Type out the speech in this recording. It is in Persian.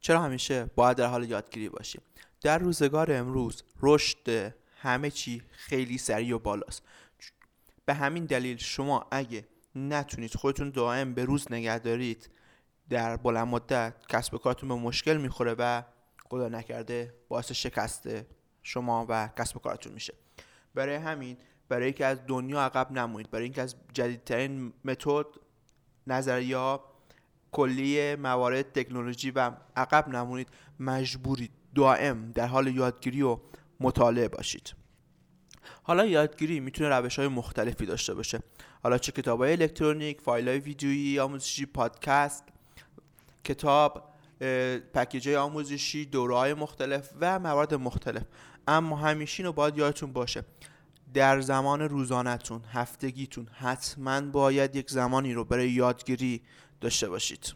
چرا همیشه باید در حال یادگیری باشیم؟ در روزگار امروز رشد همه چی خیلی سریع و بالاست. به همین دلیل شما اگه نتونید خودتون دائم به روز نگه دارید در بلند مدت کسب کارتون به مشکل می‌خوره و خدا نکرده باعث شکست شما و کسب کارتون میشه. برای همین برای اینکه از دنیا عقب نمونید برای اینکه از جدیدترین متد نظریا کلی موارد تکنولوژی و عقب نمونید. مجبورید دائم در حال یادگیری و مطالعه باشید. حالا یادگیری می‌تونه روش های مختلفی داشته باشه. حالا چه کتاب های الکترونیک فایل های ویدیویی آموزشی پادکست کتاب پکیج های آموزشی دوره های مختلف و موارد مختلف. اما همیشین رو باید یادتون باشه. در زمان روزانتون هفتگیتون حتما باید یک زمانی رو برای یادگیری داشته باشید.